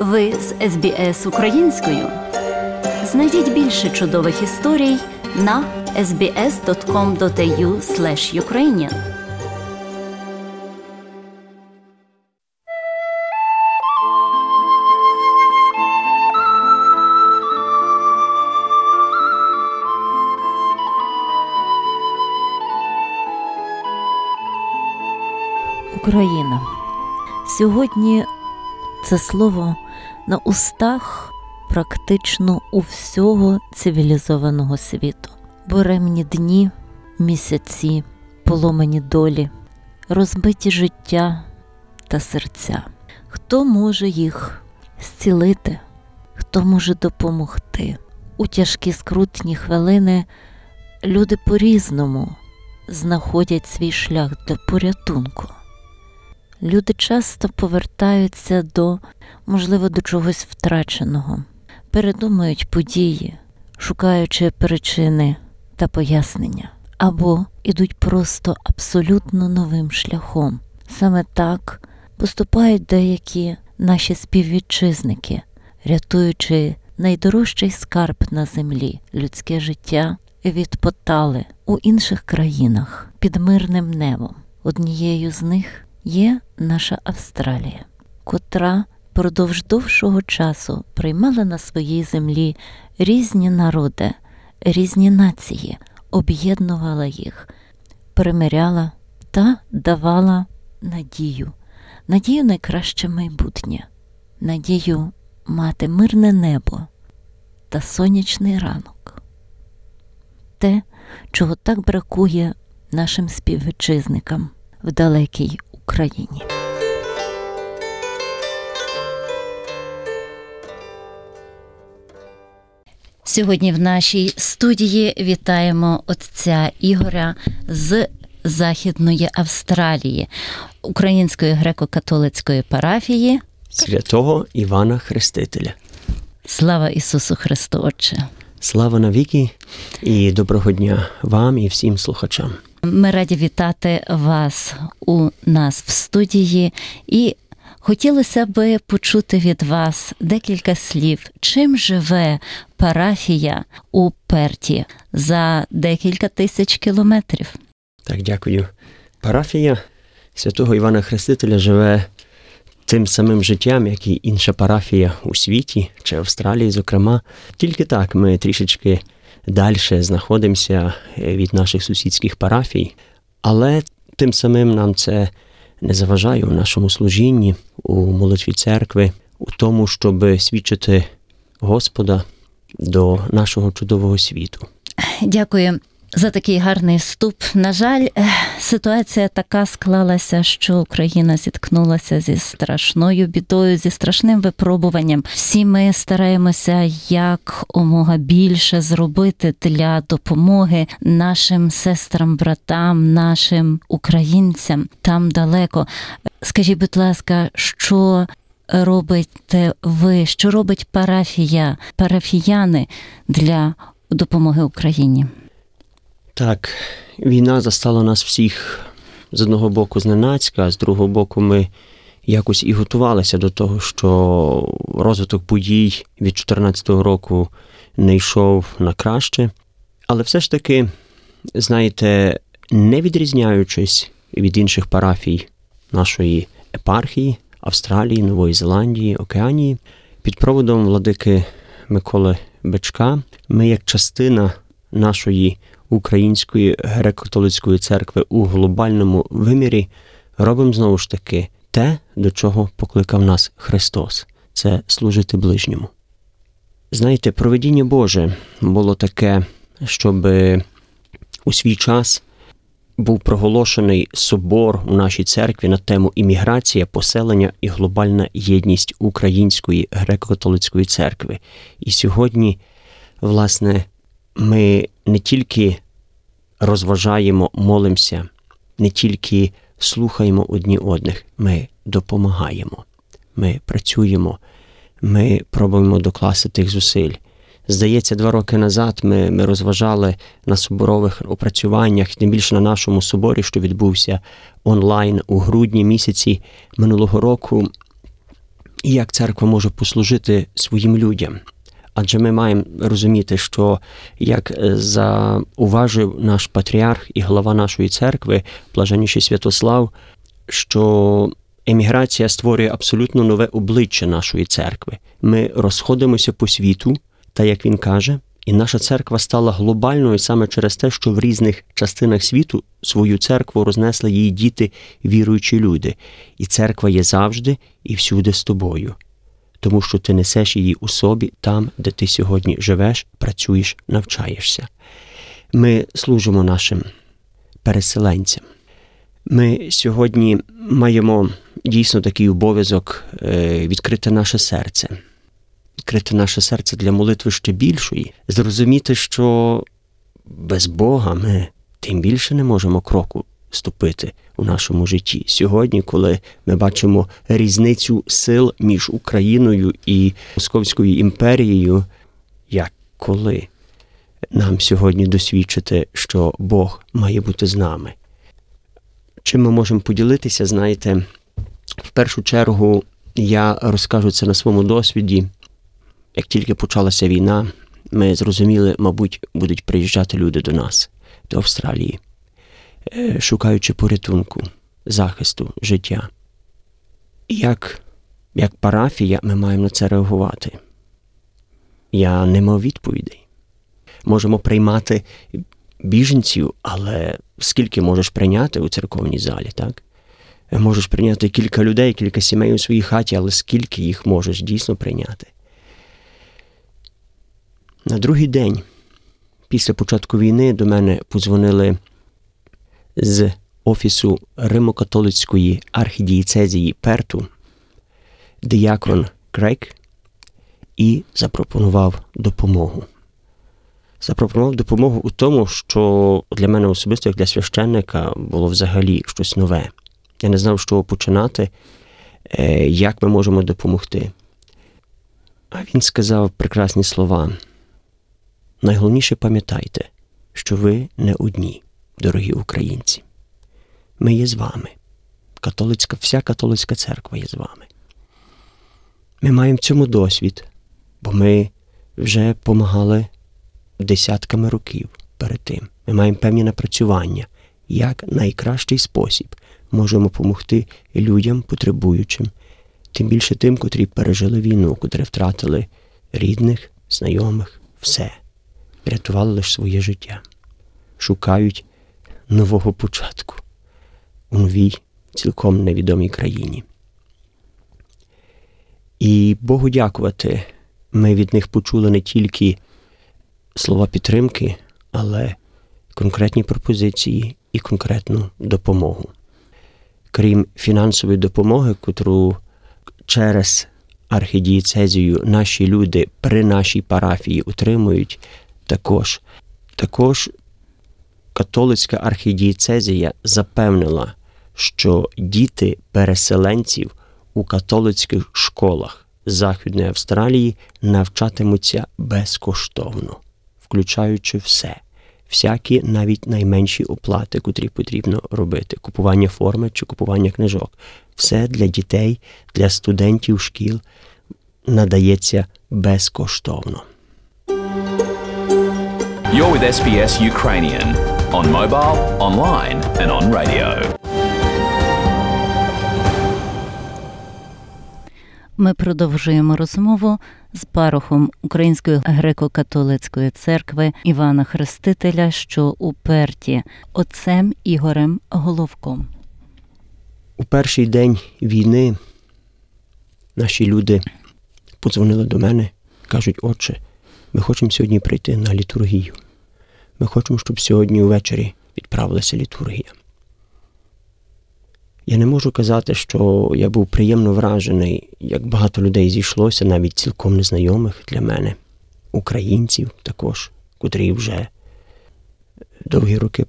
Ви з СБС українською. Знайдіть більше чудових історій на sbs.com.au ukrainian Україна. Сьогодні це слово на устах практично у всього цивілізованого світу. Буремні дні, місяці, поломані долі, розбиті життя та серця. Хто може їх зцілити? Хто може допомогти? У тяжкі скрутні хвилини люди по-різному знаходять свій шлях для порятунку. Люди часто повертаються до, можливо, до чогось втраченого, передумують події, шукаючи причини та пояснення, або ідуть просто абсолютно новим шляхом. Саме так поступають деякі наші співвітчизники, рятуючи найдорожчий скарб на землі, людське життя від потали у інших країнах під мирним небом. Однією з них є наша Австралія, котра продовж довшого часу приймала на своїй землі різні народи, різні нації, об'єднувала їх, примиряла та давала надію, надію на краще майбутнє, надію мати мирне небо та сонячний ранок. Те, чого так бракує нашим співвітчизникам в далекій Україні. Сьогодні в нашій студії вітаємо отця Ігоря з Західної Австралії, Української греко-католицької парафії святого Івана Хрестителя. Слава Ісусу Христу, Отче! Слава навіки і доброго дня вам і всім слухачам. Ми раді вітати вас у нас в студії і хотілося би почути від вас декілька слів, чим живе парафія у Перті за декілька тисяч кілометрів. Так, дякую. Парафія святого Івана Хрестителя живе тим самим життям, як і інша парафія у світі чи Австралії, зокрема. Тільки так ми трішечки далі знаходимося від наших сусідських парафій, але тим самим нам це не заважає у нашому служінні, у молитві церкви, у тому, щоб свідчити Господа до нашого чудового світу. Дякую за такий гарний вступ. На жаль, ситуація така склалася, що Україна зіткнулася зі страшною бідою, зі страшним випробуванням. Всі ми стараємося як омога більше зробити для допомоги нашим сестрам, братам, нашим українцям там далеко. Скажіть, будь ласка, що робите ви? Що робить парафія, парафіяни для допомоги Україні? Так, війна застала нас всіх з одного боку зненацька, а з другого боку, ми якось і готувалися до того, що розвиток подій від 2014 року не йшов на краще. Але все ж таки, знаєте, не відрізняючись від інших парафій нашої епархії, Австралії, Нової Зеландії, Океанії, під проводом владики Миколи Бечка, ми як частина нашої Української греко-католицької церкви у глобальному вимірі робимо знову ж таки те, до чого покликав нас Христос це служити ближньому. Знаєте, проведіння Боже було таке, щоб у свій час був проголошений собор у нашій церкві на тему імміграція, поселення і глобальна єдність Української греко-католицької церкви. І сьогодні, власне, ми не тільки розважаємо, молимося, не тільки слухаємо одні одних, ми допомагаємо, ми працюємо, ми пробуємо докласти тих зусиль. Здається, два роки назад ми ми розважали на соборових опрацюваннях, тим більше на нашому соборі, що відбувся онлайн у грудні місяці минулого року. і як церква може послужити своїм людям. Адже ми маємо розуміти, що як е, зауважив наш патріарх і голова нашої церкви, блаженніший Святослав, що еміграція створює абсолютно нове обличчя нашої церкви. Ми розходимося по світу, та як він каже, і наша церква стала глобальною саме через те, що в різних частинах світу свою церкву рознесли її діти, віруючі люди, і церква є завжди і всюди з тобою тому що ти несеш її у собі там, де ти сьогодні живеш, працюєш, навчаєшся. Ми служимо нашим переселенцям. Ми сьогодні маємо дійсно такий обов'язок е, відкрити наше серце, відкрити наше серце для молитви ще більшої, зрозуміти, що без Бога ми тим більше не можемо кроку ступити у нашому житті. Сьогодні, коли ми бачимо різницю сил між Україною і Московською імперією, як коли нам сьогодні досвідчити, що Бог має бути з нами. Чим ми можемо поділитися, знаєте, в першу чергу я розкажу це на своєму досвіді. Як тільки почалася війна, ми зрозуміли, мабуть, будуть приїжджати люди до нас, до Австралії. Шукаючи порятунку, захисту, життя. Як, як парафія ми маємо на це реагувати? Я не мав відповідей. Можемо приймати біженців, але скільки можеш прийняти у церковній залі, так? Можеш прийняти кілька людей, кілька сімей у своїй хаті, але скільки їх можеш дійсно прийняти? На другий день, після початку війни, до мене подзвонили з офісу Римокатолицької архідієцезії Перту диякон Крейк і запропонував допомогу. Запропонував допомогу у тому, що для мене особисто, як для священника, було взагалі щось нове. Я не знав, з чого починати, е, як ми можемо допомогти. А він сказав прекрасні слова. Найголовніше пам'ятайте, що ви не одні дорогі українці. Ми є з вами. Католицька, Вся католицька церква є з вами. Ми маємо в цьому досвід, бо ми вже помагали десятками років перед тим. Ми маємо певні напрацювання, як найкращий спосіб можемо допомогти людям, потребуючим, тим більше тим, котрі пережили війну, котрі втратили рідних, знайомих, все, врятували лише своє життя, шукають нового початку у новій, цілком невідомій країні. І Богу дякувати, ми від них почули не тільки слова підтримки, але конкретні пропозиції і конкретну допомогу. Крім фінансової допомоги, котру через архідієцезію наші люди при нашій парафії отримують, також, також католицька архідієцезія запевнила, що діти переселенців у католицьких школах Західної Австралії навчатимуться безкоштовно, включаючи все, всякі навіть найменші оплати, котрі потрібно робити: купування форми чи купування книжок. Все для дітей, для студентів шкіл надається безкоштовно. You're with SBS Ukrainian on mobile, online, and on radio. Ми продовжуємо розмову з парохом Української греко-католицької церкви Івана Хрестителя, що у Перті, отцем Ігорем Головком. У перший день війни наші люди подзвонили до мене, кажуть, отче, ми хочемо сьогодні прийти на літургію. Ми хочемо, щоб сьогодні ввечері відправилася літургія. Я не можу казати, що я був приємно вражений, як багато людей зійшлося, навіть цілком незнайомих для мене, українців також, котрі вже довгі роки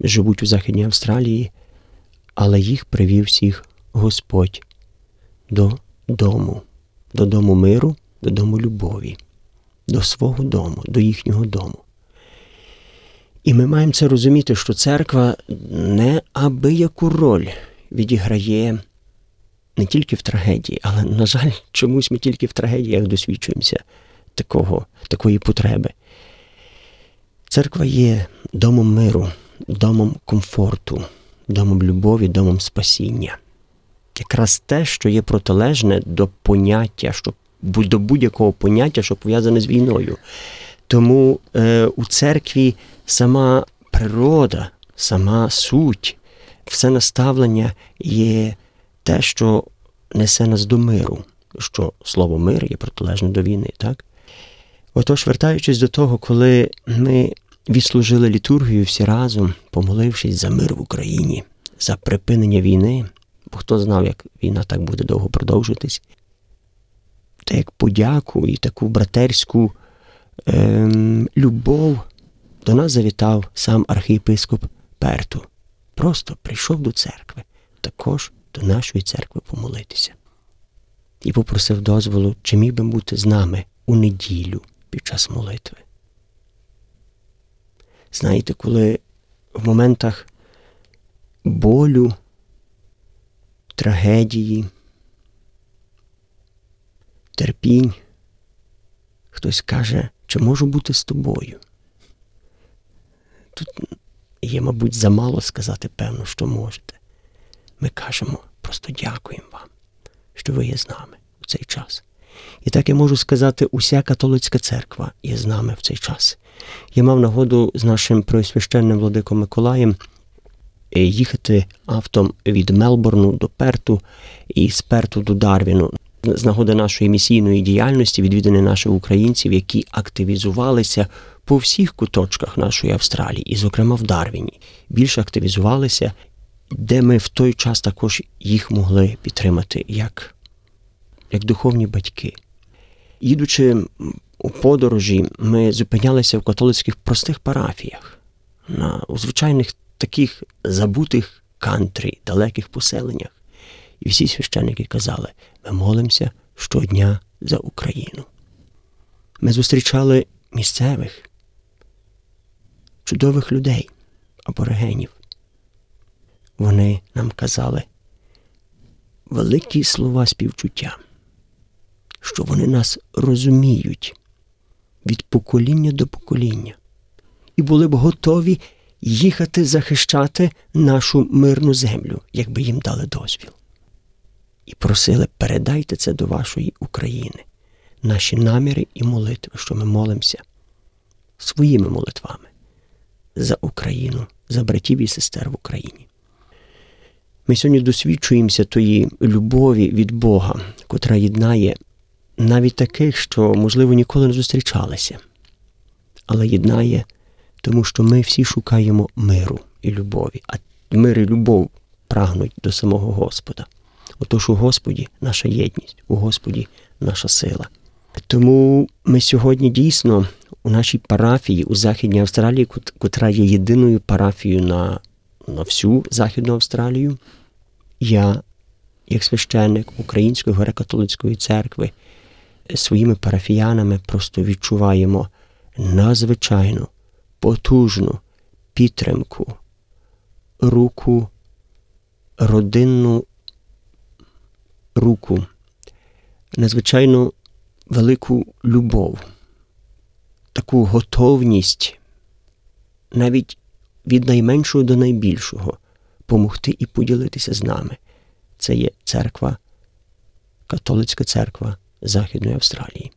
живуть у Західній Австралії, але їх привів всіх Господь до дому, до миру, до дому любові, до свого дому, до їхнього дому. І ми маємо це розуміти, що церква не аби яку роль відіграє не тільки в трагедії, але, на жаль, чомусь ми тільки в трагедіях досвідчуємося такого, такої потреби. Церква є домом миру, домом комфорту, домом любові, домом спасіння. Якраз те, що є протилежне до поняття, що, до будь-якого поняття, що пов'язане з війною. Тому е, у церкві сама природа, сама суть, все наставлення є те, що несе нас до миру, що слово мир є протилежне до війни, так? Отож, вертаючись до того, коли ми відслужили літургію всі разом, помолившись за мир в Україні, за припинення війни, бо хто знав, як війна так буде довго продовжитись, та як подяку і таку братерську ем, любов до нас завітав сам архієпископ Перту. Просто прийшов до церкви, також до нашої церкви помолитися. І попросив дозволу, чи міг би бути з нами у неділю під час молитви. Знаєте, коли в моментах болю, трагедії, терпінь, хтось каже, чи можу бути з тобою? Тут є, мабуть, замало сказати, певно, що можете. Ми кажемо, просто дякуємо вам, що ви є з нами в цей час. І так я можу сказати, уся католицька церква є з нами в цей час. Я мав нагоду з нашим преосвященним владиком Миколаєм е, їхати автом від Мелбурну до Перту і з Перту до Дарвіну. З нагоди нашої місійної діяльності відвідини наших українців, які активізувалися по всіх куточках нашої Австралії, і, зокрема, в Дарвіні, більше активізувалися, де ми в той час також їх могли підтримати як, як духовні батьки. Їдучи у подорожі, ми зупинялися в католицьких простих парафіях, на, у звичайних таких забутих кантрі, далеких поселеннях. І всі священники казали: ми молимося щодня за Україну. Ми зустрічали місцевих, чудових людей, аборигенів. Вони нам казали великі слова співчуття, що вони нас розуміють від покоління до покоління і були б готові їхати захищати нашу мирну землю, якби їм дали дозвіл. І просили, передайте це до вашої України, наші наміри і молитви, що ми молимося своїми молитвами за Україну, за братів і сестер в Україні. Ми сьогодні досвідчуємося тої любові від Бога, котра єднає навіть таких, що, можливо, ніколи не зустрічалися, але єднає, тому що ми всі шукаємо миру і любові, а мир і любов прагнуть до самого Господа. Отож у Господі наша єдність, у Господі наша сила. Тому ми сьогодні дійсно у нашій парафії у Західній Австралії, котра є єдиною парафією на, на всю Західну Австралію, я, як священник Української греко-католицької церкви, своїми парафіянами просто відчуваємо надзвичайну, потужну підтримку, руку, родинну руку, надзвичайно велику любов, таку готовність навіть від найменшого до найбільшого помогти і поділитися з нами. Це є церква, католицька церква Західної Австралії.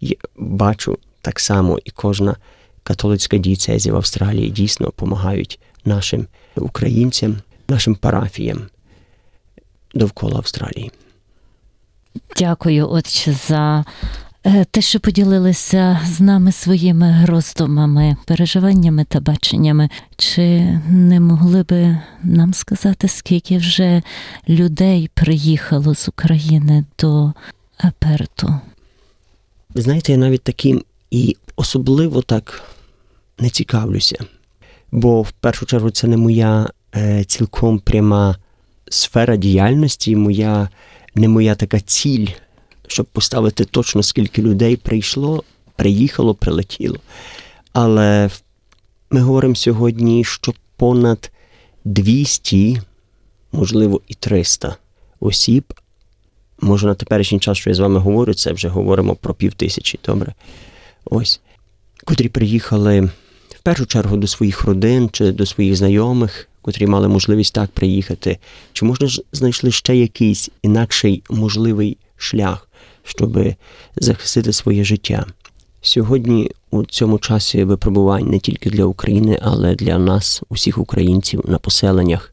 Я бачу так само і кожна католицька дієцезія в Австралії дійсно допомагають нашим українцям, нашим парафіям довкола Австралії. Дякую, отче, за е, те, що поділилися з нами своїми роздумами, переживаннями та баченнями. Чи не могли би нам сказати, скільки вже людей приїхало з України до Аперту? Ви знаєте, я навіть таким і особливо так не цікавлюся, бо в першу чергу це не моя е, цілком пряма сфера діяльності, моя, не моя така ціль, щоб поставити точно скільки людей прийшло, приїхало, прилетіло. Але ми говоримо сьогодні, що понад 200, можливо, і 300 осіб. Може, на теперішній час, що я з вами говорю, це вже говоримо про пів тисячі, добре? Ось, котрі приїхали в першу чергу до своїх родин чи до своїх знайомих, котрі мали можливість так приїхати. Чи можна ж знайшли ще якийсь інакший можливий шлях, щоб захистити своє життя? Сьогодні у цьому часі випробувань не тільки для України, але для нас, усіх українців на поселеннях,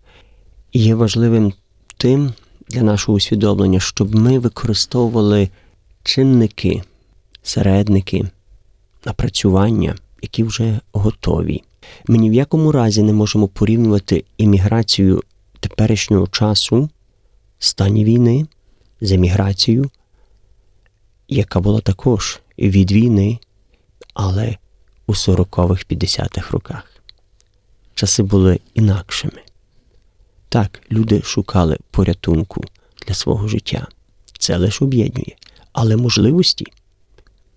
є важливим тим для нашого усвідомлення, щоб ми використовували чинники, середники, напрацювання, які вже готові. Ми ні в якому разі не можемо порівнювати імміграцію теперішнього часу, стані війни, з еміграцією, яка була також від війни, але у 40-х, 50-х роках. Часи були інакшими. Так, люди шукали порятунку для свого життя. Це лише об'єднує. Але можливості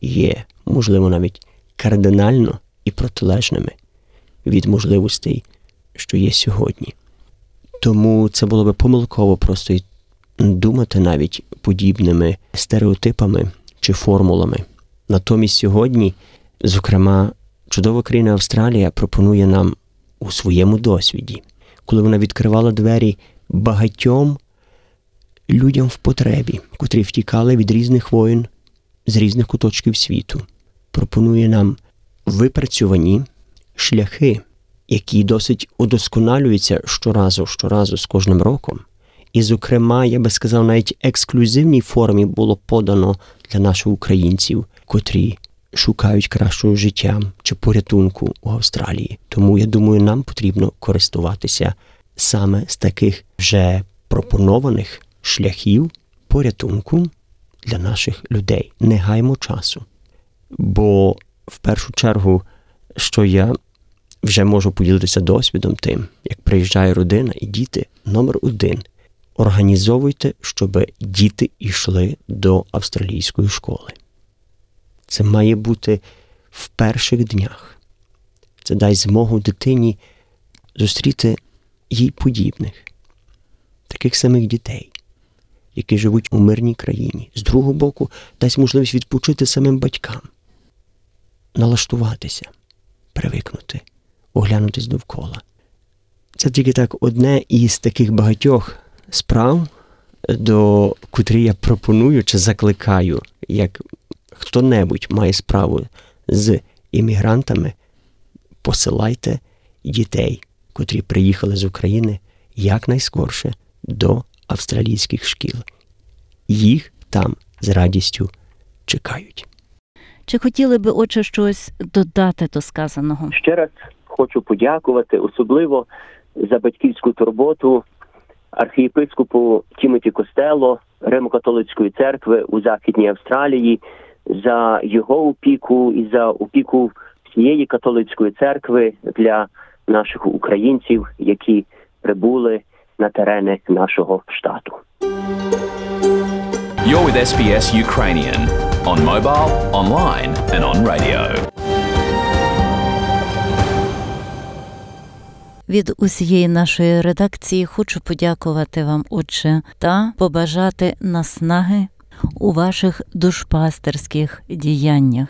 є, можливо, навіть кардинально і протилежними від можливостей, що є сьогодні. Тому це було би помилково просто думати навіть подібними стереотипами чи формулами. Натомість сьогодні, зокрема, чудова країна Австралія пропонує нам у своєму досвіді, коли вона відкривала двері багатьом людям в потребі, котрі втікали від різних воїн з різних куточків світу, пропонує нам випрацьовані шляхи, які досить удосконалюються щоразу, щоразу з кожним роком. І, зокрема, я би сказав, навіть ексклюзивній формі було подано для наших українців, котрі шукають кращого життя чи порятунку у Австралії. Тому я думаю, нам потрібно користуватися саме з таких вже пропонованих шляхів порятунку для наших людей. Не гаймо часу. Бо в першу чергу, що я вже можу поділитися досвідом тим, як приїжджає родина і діти, номер один. Організовуйте, щоб діти йшли до австралійської школи. Це має бути в перших днях. Це дасть змогу дитині зустріти їй подібних, таких самих дітей, які живуть у мирній країні. З другого боку, дасть можливість відпочити самим батькам, налаштуватися, привикнути, оглянутись довкола. Це тільки так одне із таких багатьох справ, до котрі я пропоную чи закликаю, як хто-небудь має справу з іммігрантами, посилайте дітей, котрі приїхали з України якнайскорше до австралійських шкіл. Їх там з радістю чекають. Чи хотіли би, отже, щось додати до сказаного? Ще раз хочу подякувати, особливо за батьківську турботу архієпископу Тімоті Костело Римо-католицької церкви у Західній Австралії, за його опіку і за опіку всієї католицької церкви для наших українців, які прибули на терени нашого штату. You're with SBS Ukrainian on mobile, online, and on radio. Від усієї нашої редакції хочу подякувати вам, отче, та побажати наснаги у ваших душпастерських діяннях.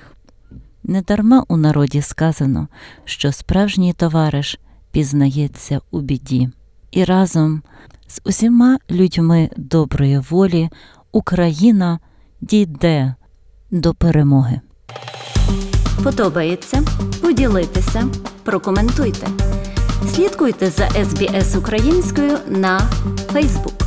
Недарма у народі сказано, що справжній товариш пізнається у біді, і разом з усіма людьми доброї волі Україна дійде до перемоги. Подобається? Поділитися, прокоментуйте. Слідкуйте за SBS українською на Facebook.